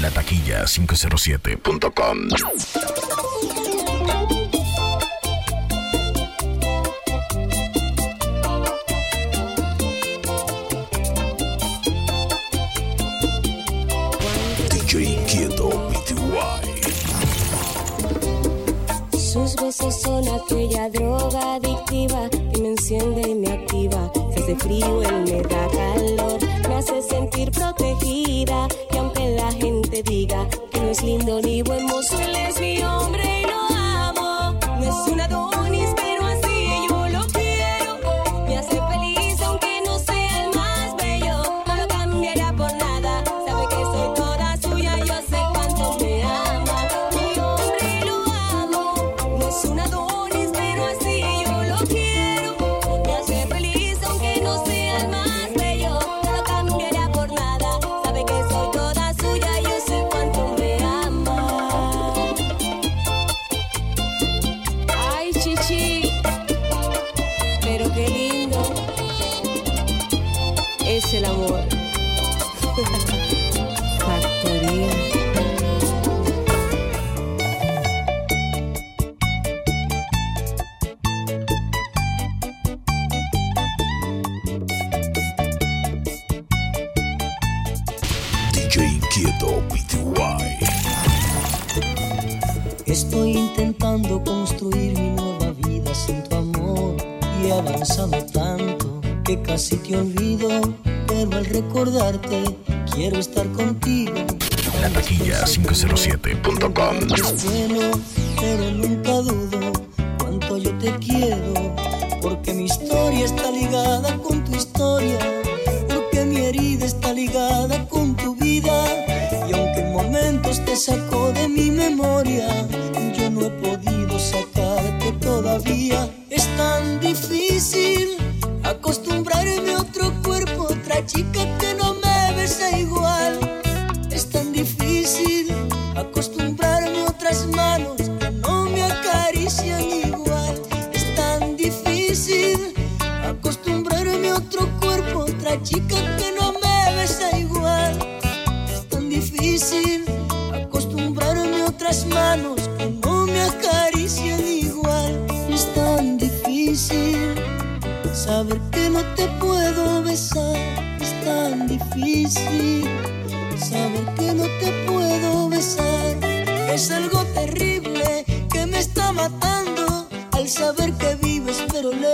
La taquilla 507.com. DJ Quieto PTY. Sus besos son aquella droga adictiva que me enciende y me activa. Se hace frío, él me da calor, me hace sentir protegida. La gente diga que no es lindo ni buen mozo, él es mi hombre y lo amo. No es un Adonis, el amor. Recordarte quiero estar contigo. La taquilla 507.com. Es bueno, pero nunca dudo cuánto yo te quiero, porque mi historia está ligada con tu historia, porque mi herida está ligada con tu vida, y aunque en momentos te sacó de mi memoria, difícil saber que no te puedo besar. Es algo terrible que me está matando al saber que vives pero lejos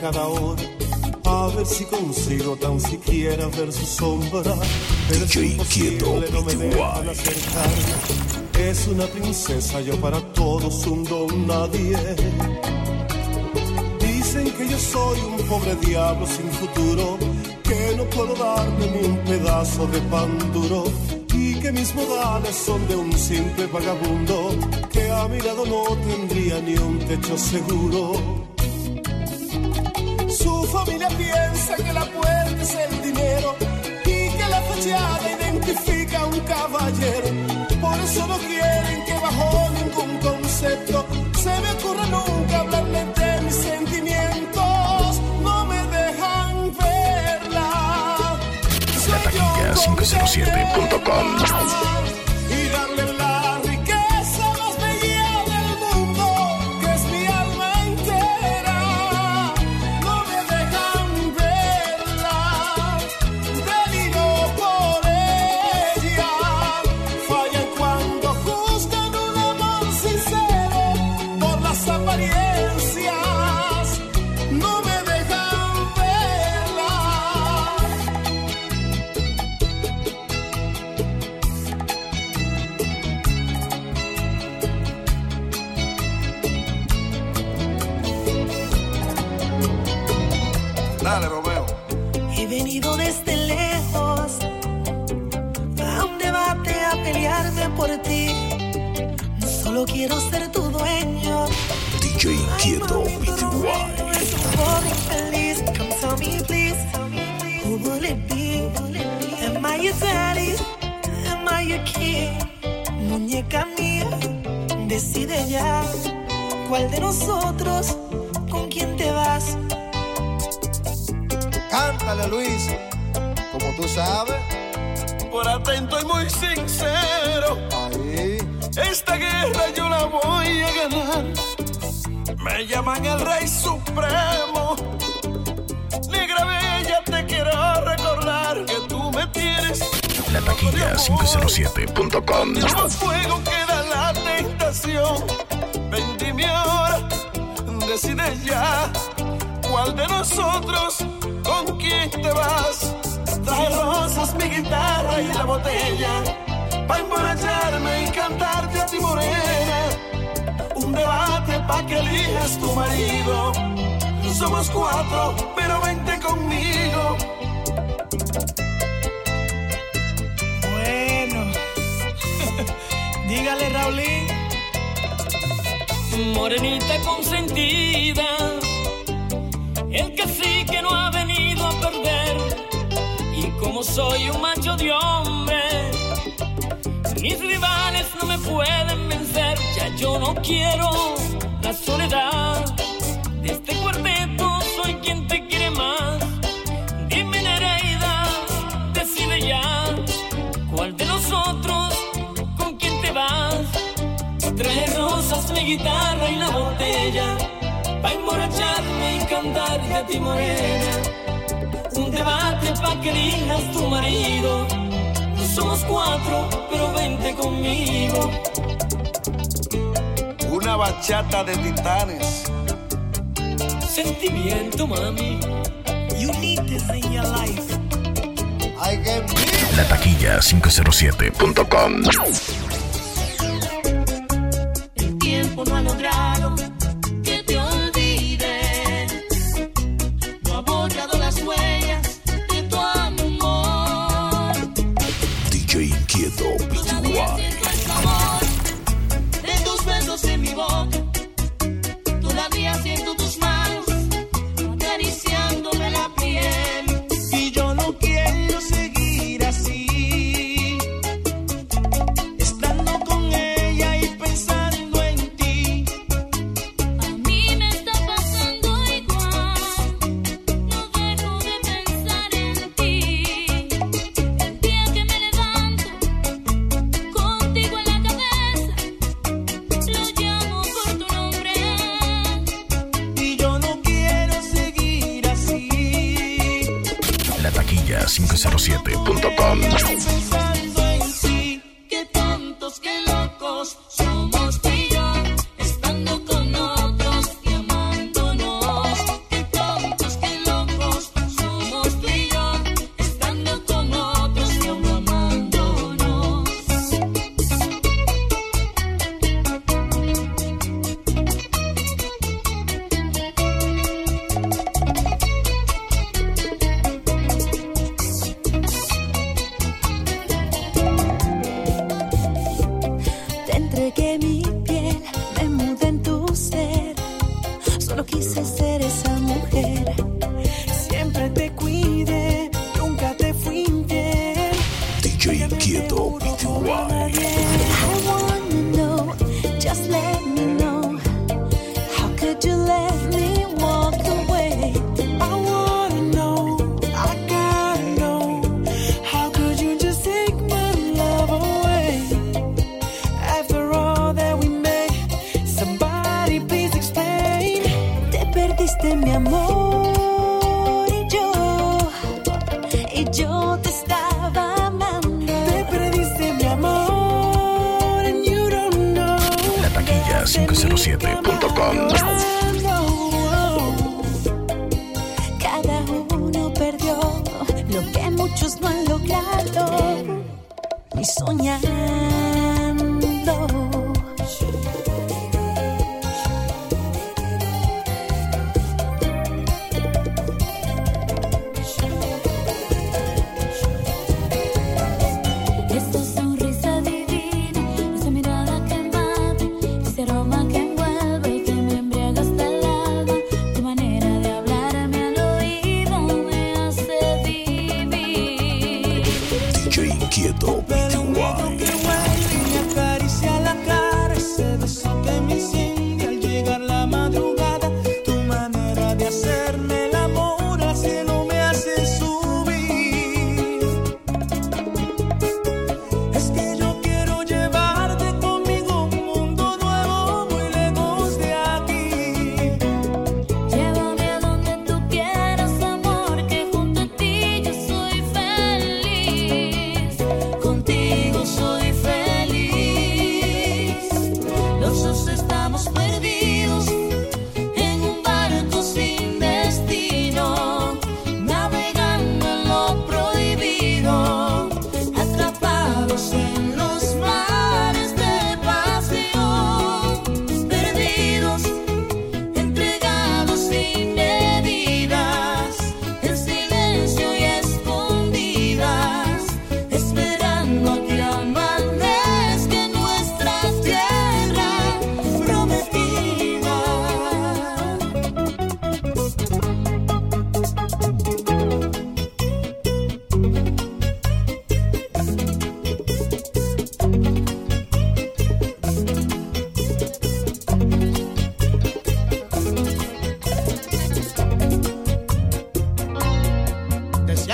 cada hora, a ver si consigo tan siquiera ver su sombra. DJ Quieto, no me dejan. Es una princesa, yo para todos un don nadie. Dicen que yo soy un pobre diablo sin futuro, que no puedo darle ni un pedazo de pan duro y que mis modales son de un simple vagabundo que a mi lado no tendría ni un techo seguro. Su familia piensa que la puerta es el dinero y que la fachada identifica a un caballero. Por eso no quieren que bajo ningún concepto se me ocurra nunca hablarle de mis sentimientos. No me dejan verla. La taquilla 507.com. Muñeca mía, decide ya. ¿Cuál de nosotros? ¿Con quién te vas? Cántale, Luis. Como tú sabes. Por atento y muy sincero, Ahí. esta guerra yo la voy a ganar. Me llaman el Rey Supremo. Negra Bella, te quiero recordar que tú me tienes. La taquilla 507.com. Como fuego queda la tentación. Vendí mi hora, decide ya. ¿Cuál de nosotros con quién te vas? Trae rosas, mi guitarra y la botella. Pa' emborracharme y cantarte a ti morena. Un debate pa' que elijas tu marido. Somos cuatro, pero vente conmigo. Dígale, Raulín. Morenita consentida, el cacique no ha venido a perder. Y como soy un macho de hombre, mis rivales no me pueden vencer. Ya yo no quiero la soledad de este mi guitarra y la botella Pa' emborracharme y cantarte a ti morena Un debate pa' que elijas tu marido Somos cuatro, pero vente conmigo Una bachata de titanes. Sentimiento, mami You need this in your life. Que La taquilla 507.com.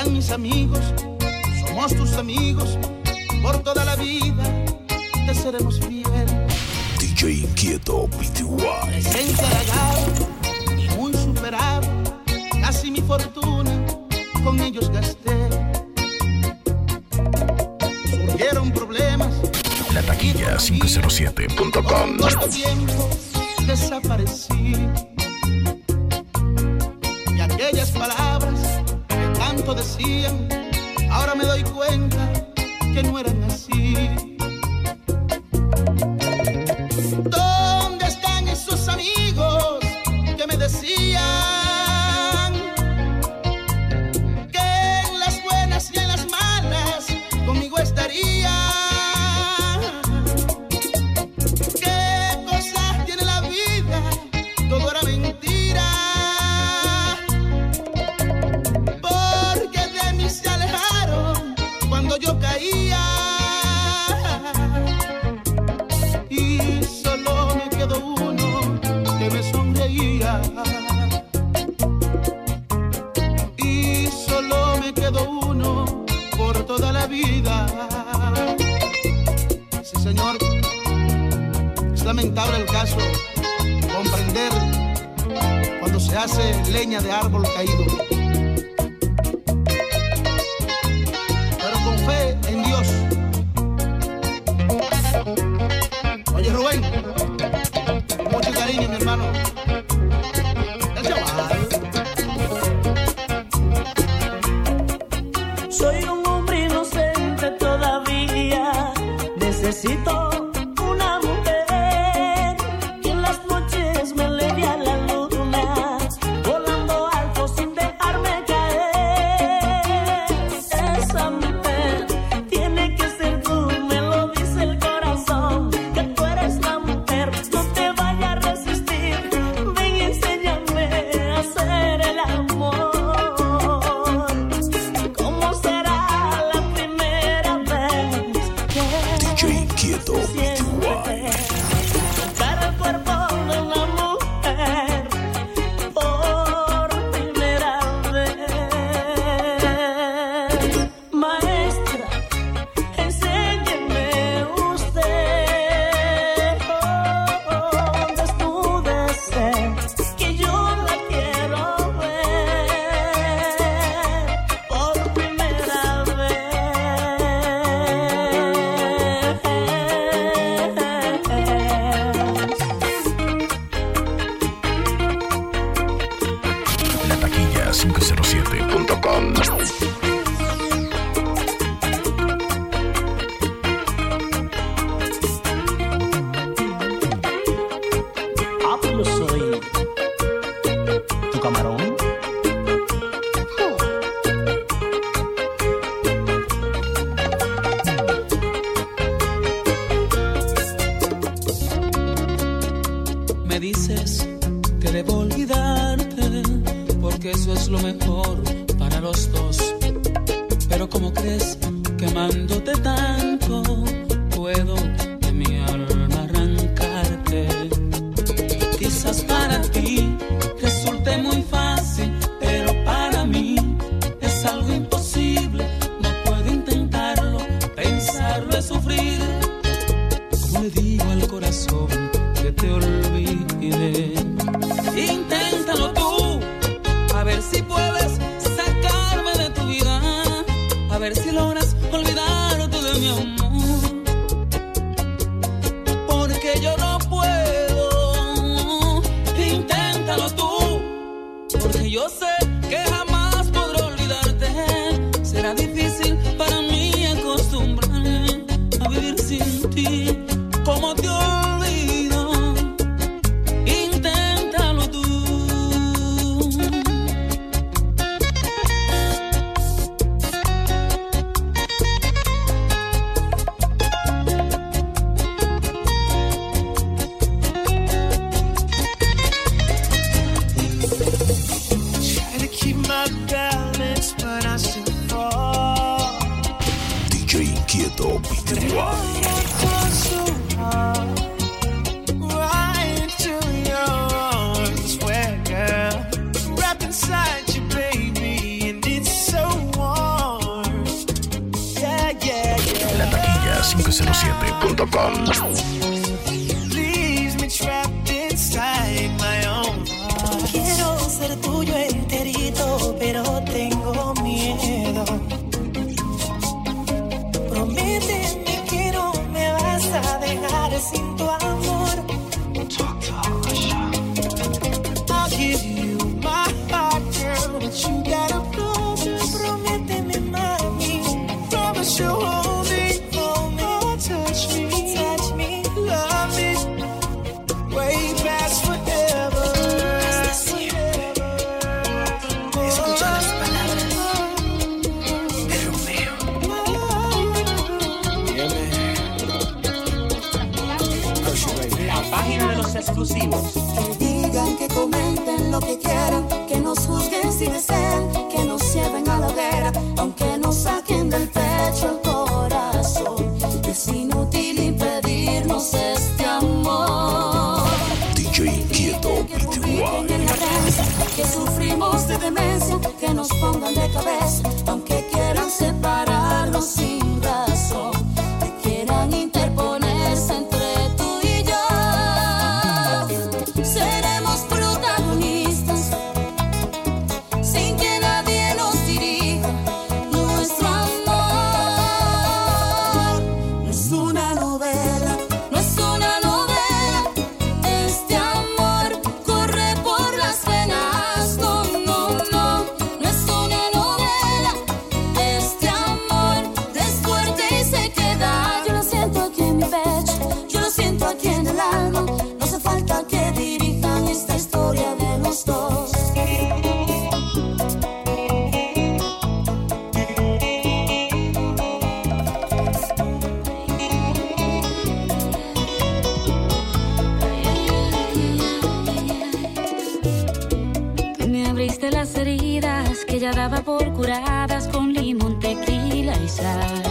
Mis amigos, somos tus amigos, por toda la vida te seremos fieles. DJ Inquieto PTY. Presencia y muy superado, casi mi fortuna con ellos gasté. Surgieron problemas. La taquilla 507.com. Desapareció. Rubén, mucho cariño, mi hermano. camarón. Quieto Pty. La taquilla 507.com Que digan, que comenten lo que quieran, que nos juzguen si desean. abriste las heridas que ya daba por curadas con limón, tequila y sal.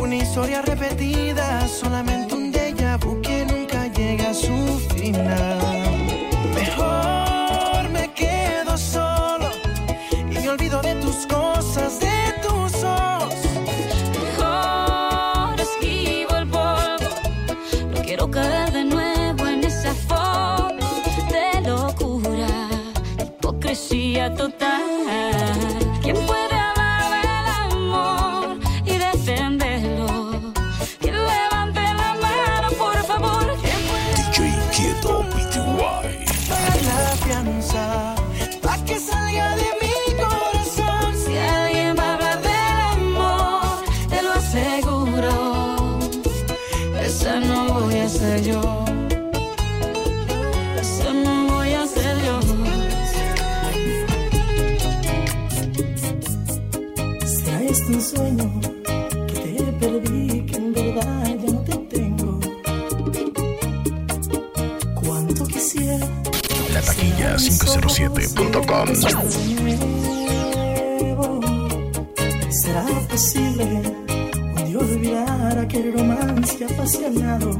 Una historia repetida, solamente un déjà vu que nunca llega a su final. com. Será posible un día olvidar aquel romance apasionado.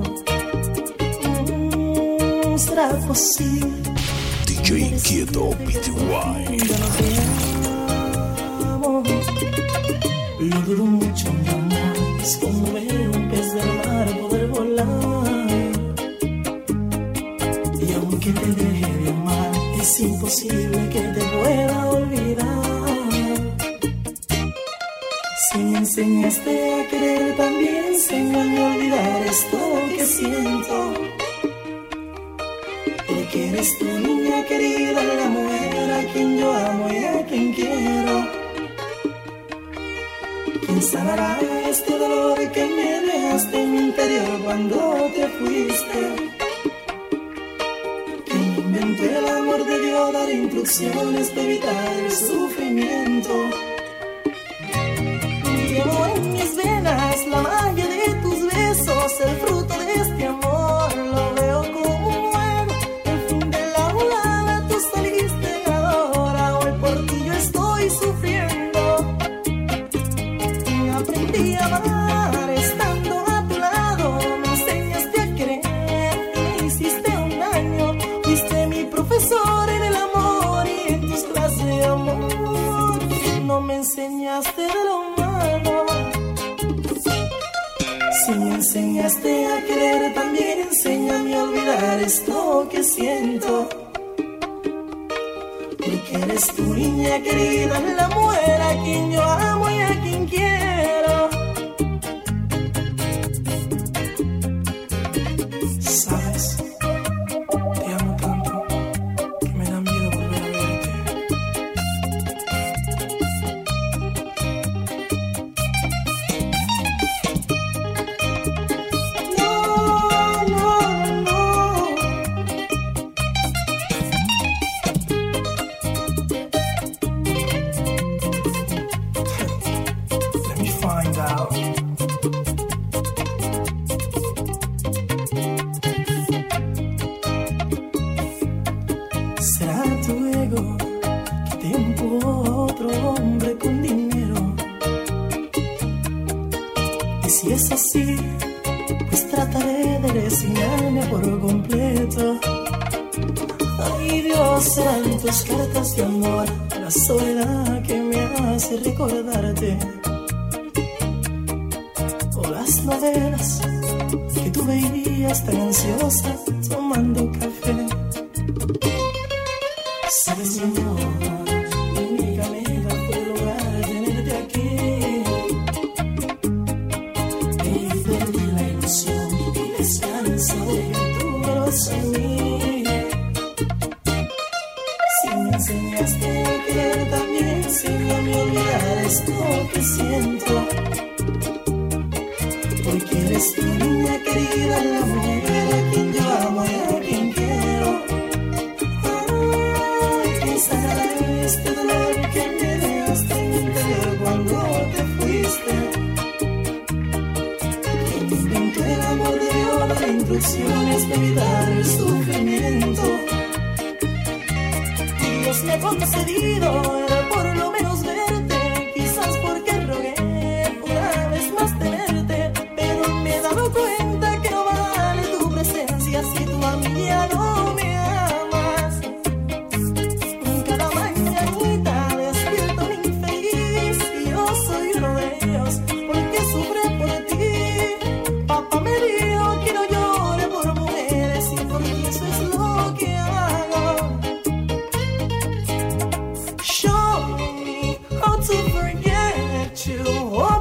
Mm, Será posible. DJ Inquieto PTY. Lo dudo mucho, mi amor. Es como ver un pez del mar poder volar. Y aunque te deje de amar, es imposible. también se engañó olvidar esto que siento. Porque eres tu niña querida, la mujer a quien yo amo y a quien quiero. ¿Quién sanará este dolor que me dejaste en mi interior cuando te fuiste? ¿Quién inventó el amor de Dios dar instrucciones para evitar el sufrimiento? Islam sean tus cartas de amor, la soledad que me hace recordarte. O las novelas que tú veías tan ansiosa tomando café. canciones para evitar el sufrimiento. Dios me ha concedido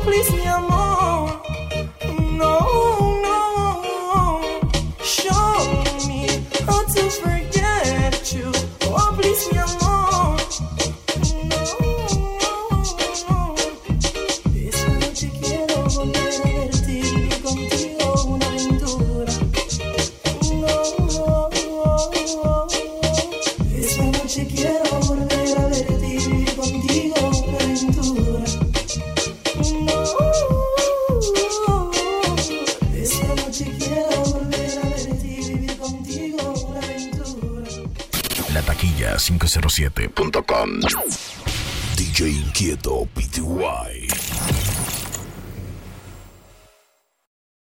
please mi amor. Kido